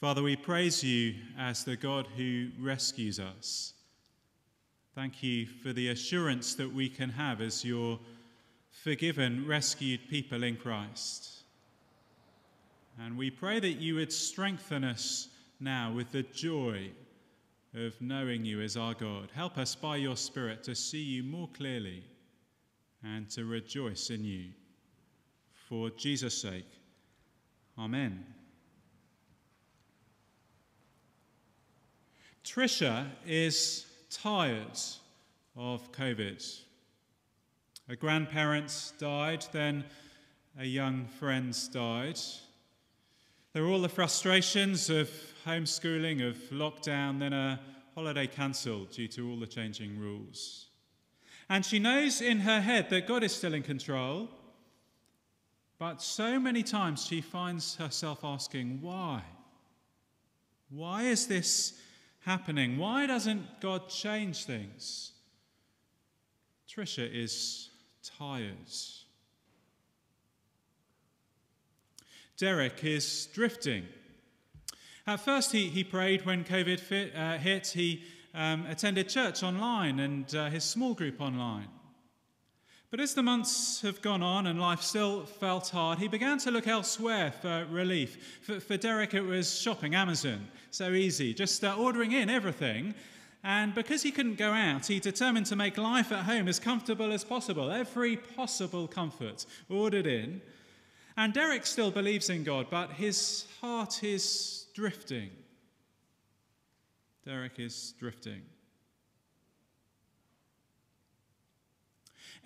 Father, we praise you as the God who rescues us. Thank you for the assurance that we can have as your forgiven, rescued people in Christ. And we pray that you would strengthen us now with the joy of knowing you as our God. Help us by your Spirit to see you more clearly and to rejoice in you. For Jesus' sake, Amen. Trisha is tired of COVID. A grandparent died, then a young friend died. There were all the frustrations of homeschooling, of lockdown, then a holiday cancelled due to all the changing rules. And she knows in her head that God is still in control, but so many times she finds herself asking, why? Why is this happening? Why doesn't God change things? Trisha is tired. Derek is drifting. At first, he, he prayed when COVID fit, uh, hit. He um, attended church online and uh, his small group online. But as the months have gone on and life still felt hard, he began to look elsewhere for relief. For, for Derek, it was shopping, Amazon. So easy, just uh, ordering in everything. And because he couldn't go out, he determined to make life at home as comfortable as possible. Every possible comfort ordered in. And Derek still believes in God, but his heart is drifting. Derek is drifting.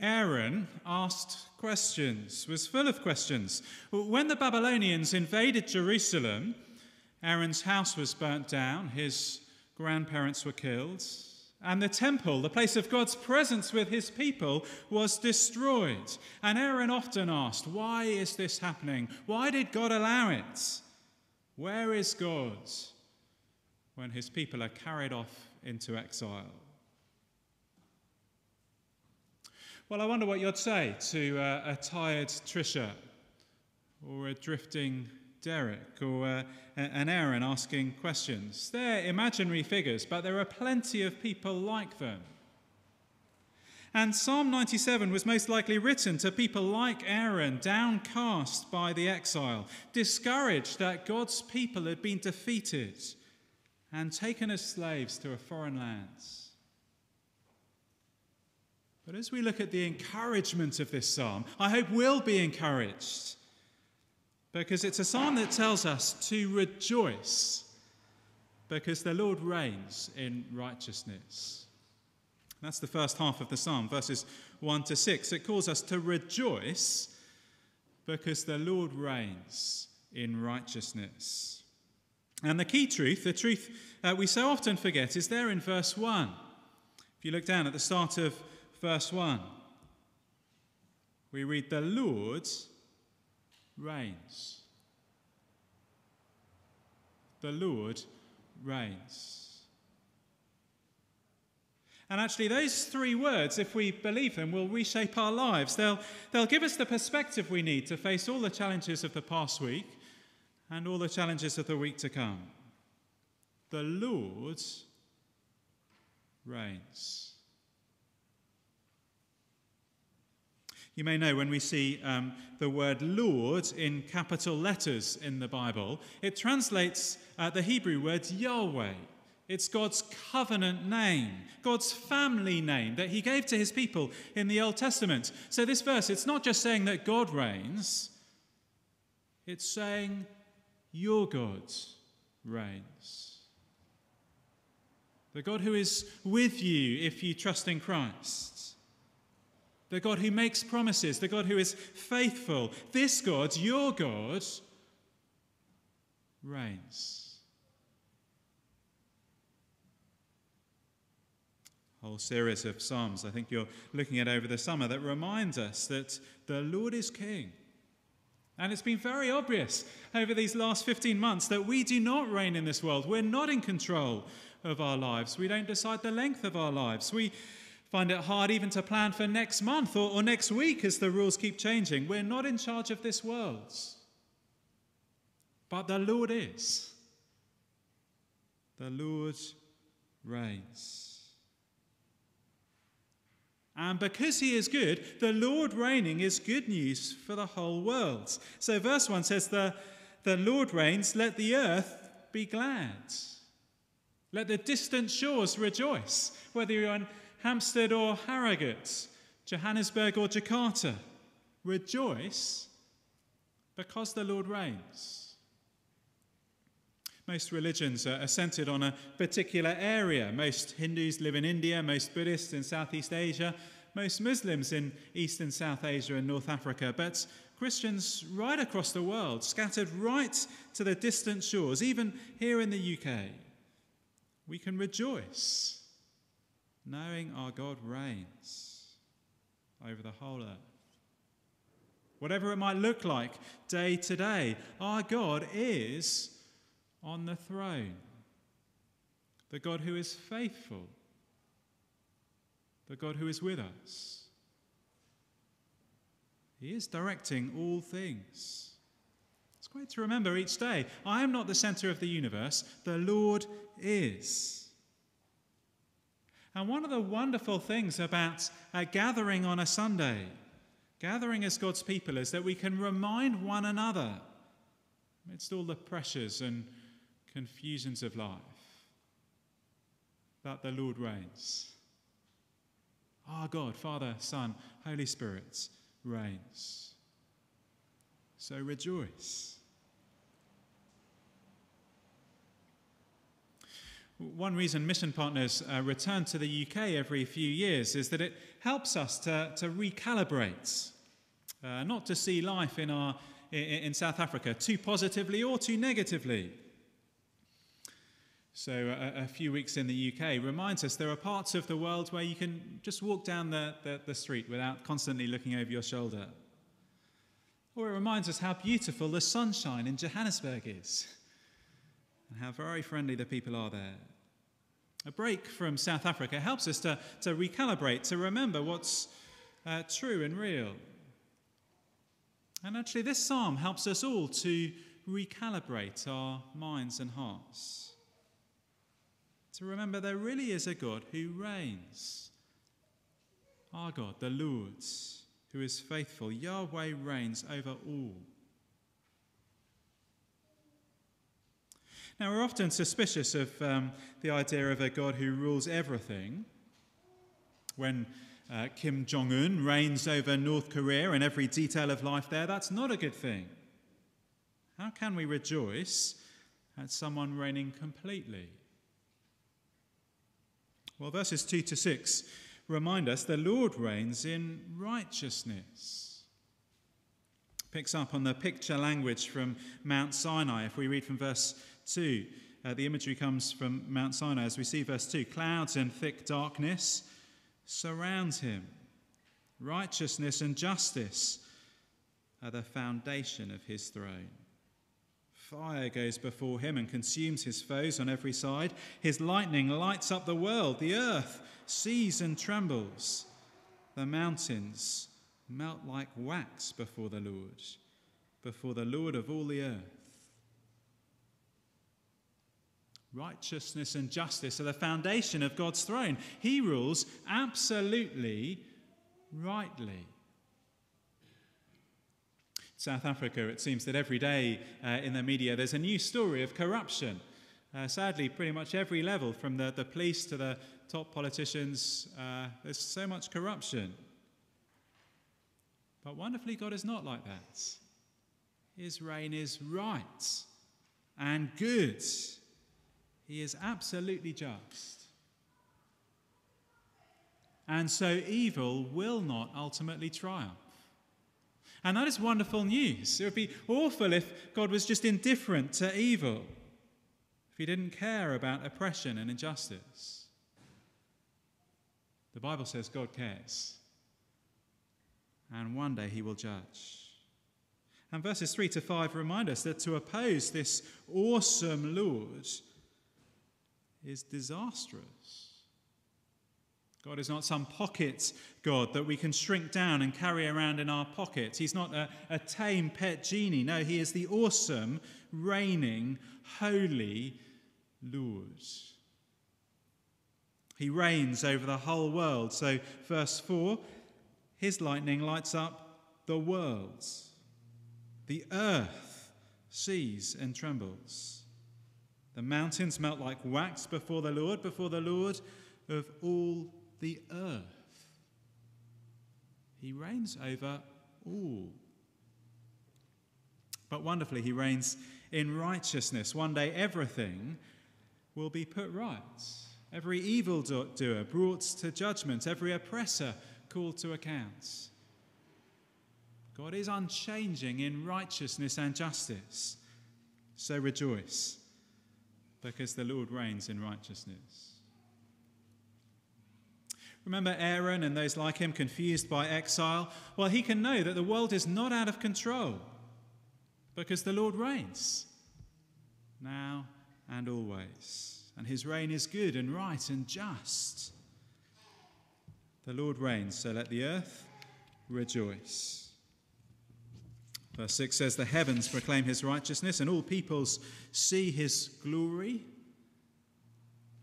Aaron asked questions, was full of questions. When the Babylonians invaded Jerusalem, Aaron's house was burnt down, his grandparents were killed, and the temple, the place of God's presence with his people, was destroyed. And Aaron often asked, Why is this happening? Why did God allow it? Where is God when his people are carried off into exile? Well, I wonder what you'd say to uh, a tired Trisha or a drifting Derek or uh, an Aaron asking questions. They're imaginary figures, but there are plenty of people like them. And Psalm 97 was most likely written to people like Aaron, downcast by the exile, discouraged that God's people had been defeated and taken as slaves to a foreign land. But as we look at the encouragement of this psalm, I hope we'll be encouraged because it's a psalm that tells us to rejoice because the Lord reigns in righteousness. That's the first half of the psalm, verses 1 to 6. It calls us to rejoice because the Lord reigns in righteousness. And the key truth, the truth we so often forget, is there in verse 1. If you look down at the start of verse 1, we read, The Lord reigns. The Lord reigns. And actually, those three words, if we believe them, will reshape our lives. They'll, they'll give us the perspective we need to face all the challenges of the past week and all the challenges of the week to come. The Lord reigns. You may know when we see um, the word Lord in capital letters in the Bible, it translates uh, the Hebrew word Yahweh. It's God's covenant name, God's family name that he gave to his people in the Old Testament. So, this verse, it's not just saying that God reigns, it's saying your God reigns. The God who is with you if you trust in Christ the God who makes promises, the God who is faithful. This God, your God, reigns. Whole series of Psalms I think you're looking at over the summer that reminds us that the Lord is King. And it's been very obvious over these last 15 months that we do not reign in this world. We're not in control of our lives. We don't decide the length of our lives. We find it hard even to plan for next month or, or next week as the rules keep changing. We're not in charge of this world. But the Lord is. The Lord reigns. And because he is good, the Lord reigning is good news for the whole world. So, verse 1 says, The, the Lord reigns, let the earth be glad. Let the distant shores rejoice, whether you're in Hampstead or Harrogate, Johannesburg or Jakarta. Rejoice because the Lord reigns. Most religions are centered on a particular area. Most Hindus live in India, most Buddhists in Southeast Asia, most Muslims in East and South Asia and North Africa. But Christians right across the world, scattered right to the distant shores, even here in the UK, we can rejoice knowing our God reigns over the whole earth. Whatever it might look like day to day, our God is on the throne. The God who is faithful, the God who is with us. He is directing all things. It's great to remember each day I am not the center of the universe, the Lord is. And one of the wonderful things about uh, gathering on a Sunday, gathering as God's people, is that we can remind one another, amidst all the pressures and confusions of life, that the Lord reigns. Our God, Father, Son, Holy Spirit reigns. So rejoice. One reason mission partners uh, return to the UK every few years is that it helps us to, to recalibrate, uh, not to see life in, our, in, South Africa too positively or too negatively. So, a, a, few weeks in the UK reminds us there are parts of the world where you can just walk down the, the, the street without constantly looking over your shoulder. Or it reminds us how beautiful the sunshine in Johannesburg is and how very friendly the people are there. A break from South Africa helps us to, to recalibrate, to remember what's uh, true and real. And actually, this psalm helps us all to recalibrate our minds and hearts to remember there really is a God who reigns. Our God, the Lord, who is faithful. Yahweh reigns over all. Now, we're often suspicious of um, the idea of a God who rules everything. When uh, Kim Jong un reigns over North Korea and every detail of life there, that's not a good thing. How can we rejoice at someone reigning completely? Well, verses 2 to 6 remind us the Lord reigns in righteousness. Picks up on the picture language from Mount Sinai. If we read from verse 2, uh, the imagery comes from Mount Sinai as we see verse 2 clouds and thick darkness surrounds him. Righteousness and justice are the foundation of his throne. Fire goes before him and consumes his foes on every side. His lightning lights up the world. The earth sees and trembles. The mountains melt like wax before the Lord, before the Lord of all the earth. Righteousness and justice are the foundation of God's throne. He rules absolutely rightly. South Africa, it seems that every day uh, in the media there's a new story of corruption. Uh, sadly, pretty much every level, from the, the police to the top politicians, uh, there's so much corruption. But wonderfully, God is not like that. His reign is right and good, He is absolutely just. And so evil will not ultimately triumph. And that is wonderful news. It would be awful if God was just indifferent to evil, if he didn't care about oppression and injustice. The Bible says God cares. And one day he will judge. And verses 3 to 5 remind us that to oppose this awesome Lord is disastrous. God is not some pocket God that we can shrink down and carry around in our pockets. He's not a, a tame pet genie. No, He is the awesome, reigning, holy Lord. He reigns over the whole world. So, verse 4 His lightning lights up the worlds. The earth sees and trembles. The mountains melt like wax before the Lord, before the Lord of all the earth. He reigns over all. But wonderfully, he reigns in righteousness. One day, everything will be put right. Every evildoer brought to judgment, every oppressor called to account. God is unchanging in righteousness and justice. So rejoice, because the Lord reigns in righteousness. Remember Aaron and those like him confused by exile? Well, he can know that the world is not out of control because the Lord reigns now and always and his reign is good and right and just. The Lord reigns, so let the earth rejoice. Verse 6 says, The heavens proclaim his righteousness, and all peoples see his glory.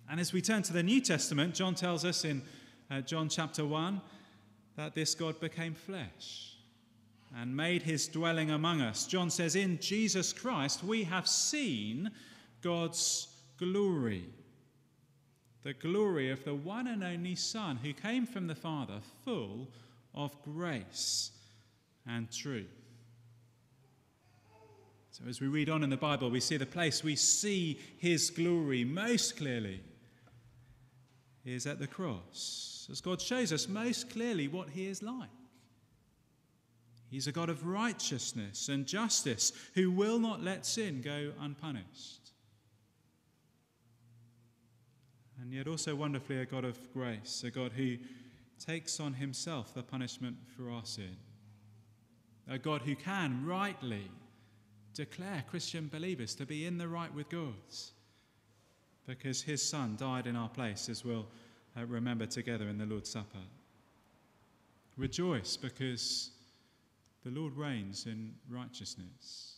And as we turn to the New Testament, John tells us in uh, John chapter 1 that this God became flesh and made his dwelling among us. John says, In Jesus Christ we have seen God's glory. The glory of the one and only Son who came from the Father, full of grace and truth. So, as we read on in the Bible, we see the place we see his glory most clearly is at the cross, as God shows us most clearly what he is like. He's a God of righteousness and justice who will not let sin go unpunished. and yet also wonderfully a God of grace, a God who takes on himself the punishment for our sin, a God who can rightly declare Christian believers to be in the right with God because his Son died in our place, as we'll uh, remember together in the Lord's Supper. Rejoice because the Lord reigns in righteousness.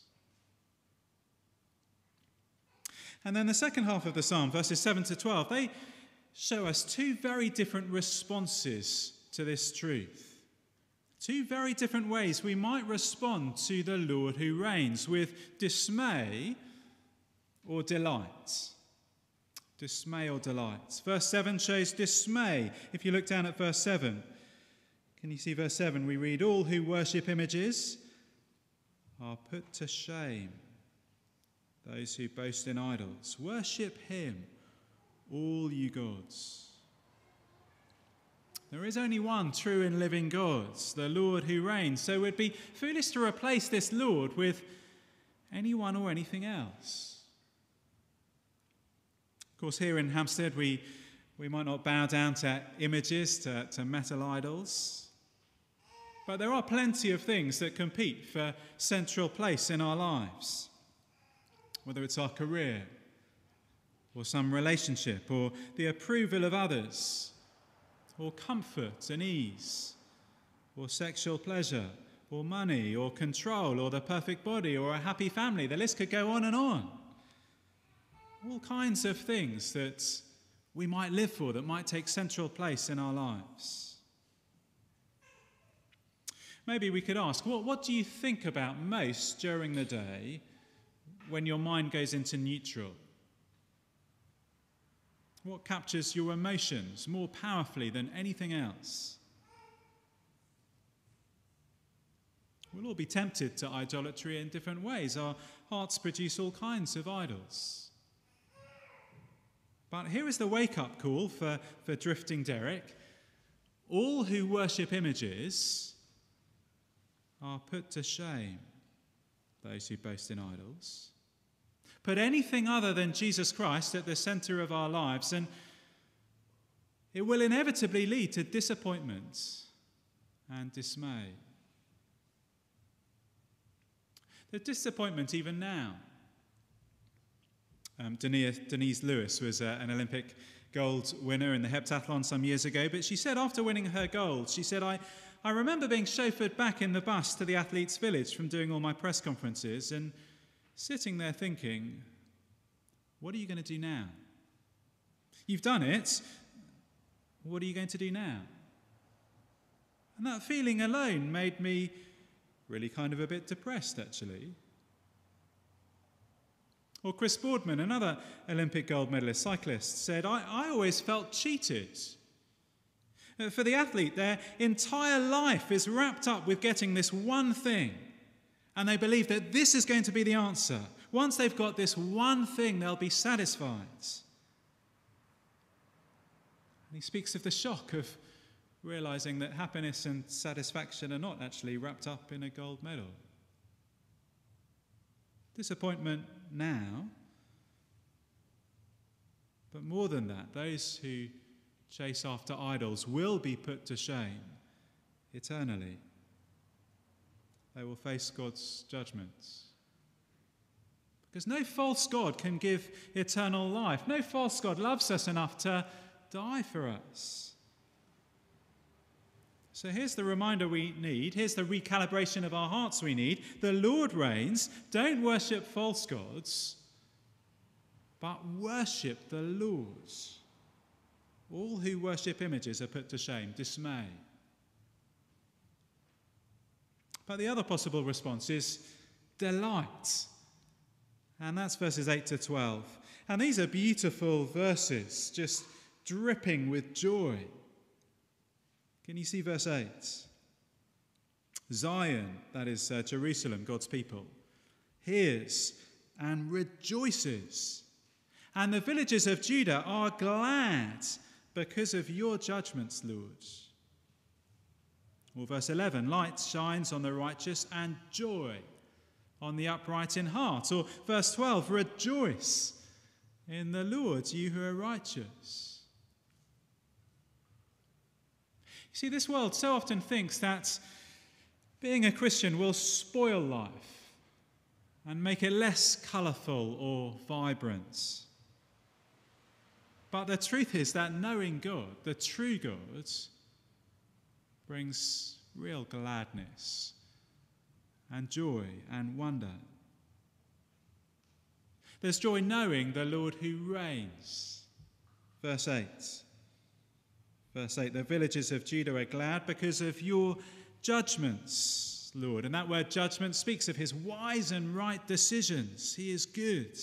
And then the second half of the psalm, verses 7 to 12, they show us two very different responses to this truth. Two very different ways we might respond to the Lord who reigns with dismay or delight. Dismay or delight. Verse 7 shows dismay. If you look down at verse 7, can you see verse 7? We read, All who worship images are put to shame those who boast in idols. Worship him, all you gods. There is only one true and living God, the Lord who reigns. So it would be foolish to replace this Lord with anyone or anything else. Of course, here in Hampstead, we, we might not bow down to images, to, to metal idols. But there are plenty of things that compete for central place in our lives whether it's our career or some relationship or the approval of others or comfort and ease or sexual pleasure or money or control or the perfect body or a happy family. The list could go on and on. All kinds of things that we might live for that might take central place in our lives. Maybe we could ask, what, what do you think about most during the day when your mind goes into neutral? What captures your emotions more powerfully than anything else? We'll all be tempted to idolatry in different ways. Our hearts produce all kinds of idols. But here is the wake up call for, for drifting Derek all who worship images are put to shame, those who boast in idols. Put anything other than Jesus Christ at the center of our lives, and it will inevitably lead to disappointment and dismay. There's disappointment even now. Um, Denise, Denise, Lewis was uh, an Olympic gold winner in the heptathlon some years ago, but she said after winning her gold, she said, I, I remember being chauffeured back in the bus to the athletes' village from doing all my press conferences, and sitting there thinking, What are you going to do now? You've done it. What are you going to do now? And that feeling alone made me really kind of a bit depressed, actually. Or Chris Boardman, another Olympic gold medalist cyclist, said, I, I always felt cheated. Uh, for the athlete, their entire life is wrapped up with getting this one thing, and they believe that this is going to be the answer. Once they've got this one thing, they'll be satisfied. And he speaks of the shock of realizing that happiness and satisfaction are not actually wrapped up in a gold medal. Disappointment now, but more than that, those who chase after idols will be put to shame eternally. They will face God's judgments. Because no false God can give eternal life. No false God loves us enough to die for us. So here's the reminder we need. Here's the recalibration of our hearts we need. The Lord reigns. Don't worship false gods, but worship the Lord. All who worship images are put to shame, dismay. But the other possible response is delight. And that's verses 8 to 12. And these are beautiful verses, just dripping with joy. Can you see verse 8? Zion, that is uh, Jerusalem, God's people, hears and rejoices. And the villages of Judah are glad because of your judgments, Lord. Or verse 11 light shines on the righteous and joy on the upright in heart. Or verse 12 rejoice in the Lord, you who are righteous. You see, this world so often thinks that being a Christian will spoil life and make it less colourful or vibrant. But the truth is that knowing God, the true God, brings real gladness and joy and wonder. There's joy knowing the Lord who reigns. Verse 8. Verse 8 The villages of Judah are glad because of your judgments, Lord. And that word judgment speaks of his wise and right decisions. He is good.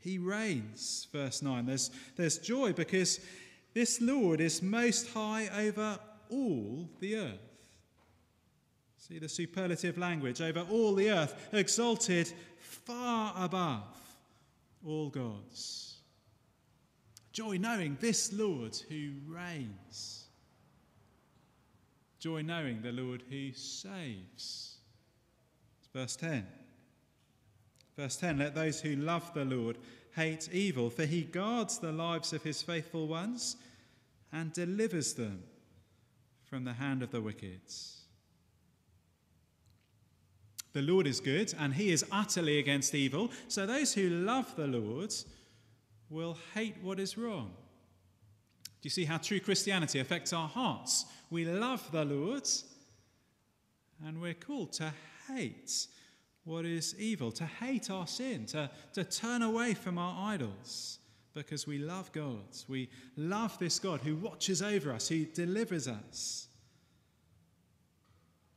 He reigns, verse 9. There's, there's joy because this Lord is most high over all the earth. See the superlative language over all the earth, exalted far above all gods. Joy knowing this Lord who reigns. Joy knowing the Lord who saves. It's verse 10. Verse 10 Let those who love the Lord hate evil, for he guards the lives of his faithful ones and delivers them from the hand of the wicked. The Lord is good, and he is utterly against evil. So those who love the Lord will hate what is wrong. Do you see how true Christianity affects our hearts? We love the Lord, and we're called to hate what is evil, to hate our sin, to, to turn away from our idols because we love God. We love this God who watches over us, who delivers us,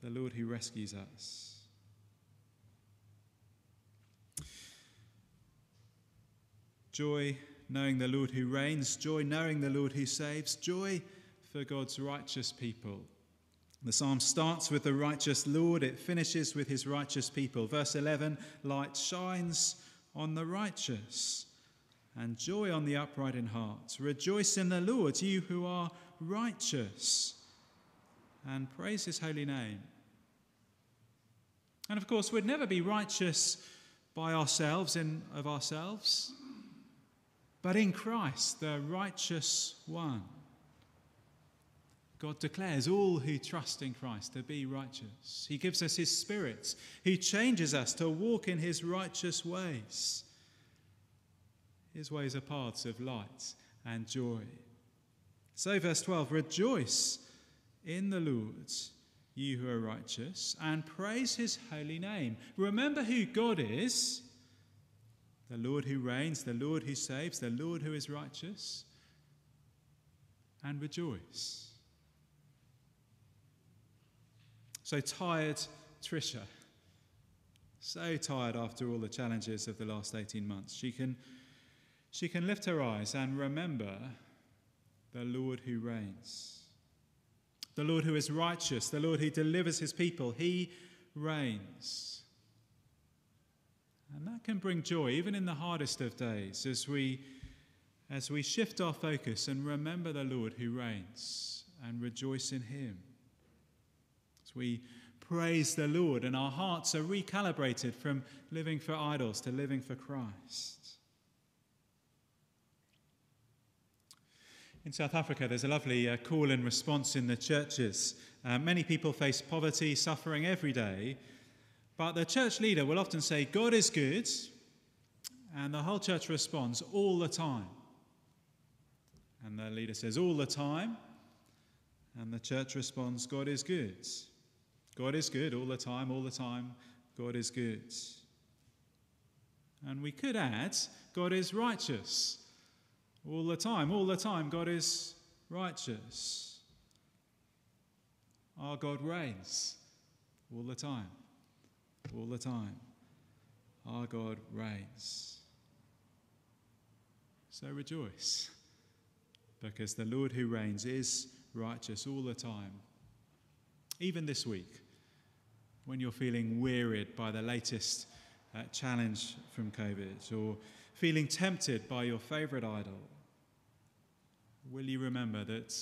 the Lord who rescues us. Joy knowing the Lord who reigns, joy knowing the Lord who saves, joy for God's righteous people. The psalm starts with the righteous Lord, it finishes with his righteous people. Verse 11 light shines on the righteous, and joy on the upright in heart. Rejoice in the Lord, you who are righteous, and praise his holy name. And of course, we'd never be righteous by ourselves, in of ourselves, but in Christ, the righteous one. God declares all who trust in Christ to be righteous. He gives us His Spirit. He changes us to walk in His righteous ways. His ways are paths of light and joy. So, verse 12 Rejoice in the Lord, you who are righteous, and praise His holy name. Remember who God is the Lord who reigns, the Lord who saves, the Lord who is righteous, and rejoice. So tired, Trisha. So tired after all the challenges of the last 18 months. She can, she can lift her eyes and remember the Lord who reigns, the Lord who is righteous, the Lord who delivers his people. He reigns. And that can bring joy even in the hardest of days as we, as we shift our focus and remember the Lord who reigns and rejoice in him. As we praise the Lord and our hearts are recalibrated from living for idols to living for Christ. In South Africa, there's a lovely uh, call and response in the churches. Uh, many people face poverty, suffering every day, but the church leader will often say, God is good, and the whole church responds all the time. And the leader says, all the time, and the church responds, God is good. God is good all the time, all the time. God is good. And we could add, God is righteous all the time, all the time. God is righteous. Our God reigns all the time, all the time. Our God reigns. So rejoice, because the Lord who reigns is righteous all the time even this week, when you're feeling wearied by the latest uh, challenge from COVID or feeling tempted by your favorite idol, will you remember that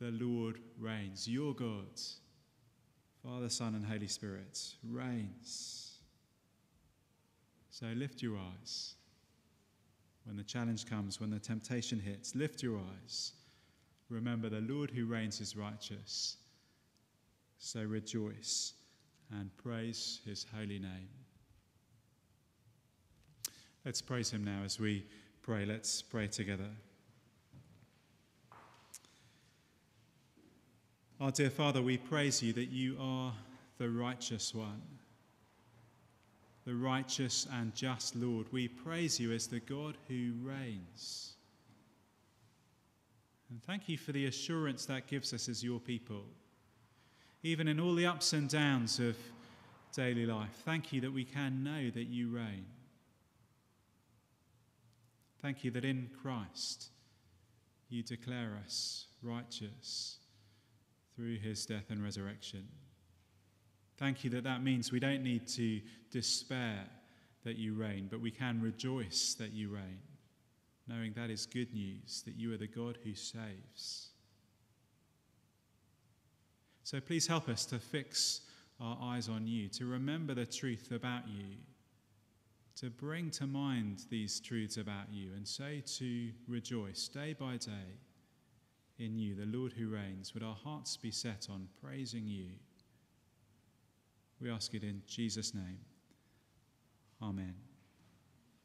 the Lord reigns? Your God, Father, Son, and Holy Spirit, reigns. So lift your eyes. When the challenge comes, when the temptation hits, lift your eyes. Remember the Lord who reigns is righteous so rejoice and praise his holy name. Let's praise him now as we pray. Let's pray together. Our dear Father, we praise you that you are the righteous one, the righteous and just Lord. We praise you as the God who reigns. And thank you for the assurance that gives us as your people even in all the ups and downs of daily life. Thank you that we can know that you reign. Thank you that in Christ you declare us righteous through his death and resurrection. Thank you that that means we don't need to despair that you reign, but we can rejoice that you reign, knowing that is good news, that you are the God who saves. So please help us to fix our eyes on you, to remember the truth about you, to bring to mind these truths about you, and so to rejoice day by day in you, the Lord who reigns. Would our hearts be set on praising you? We ask it in Jesus' name. Amen.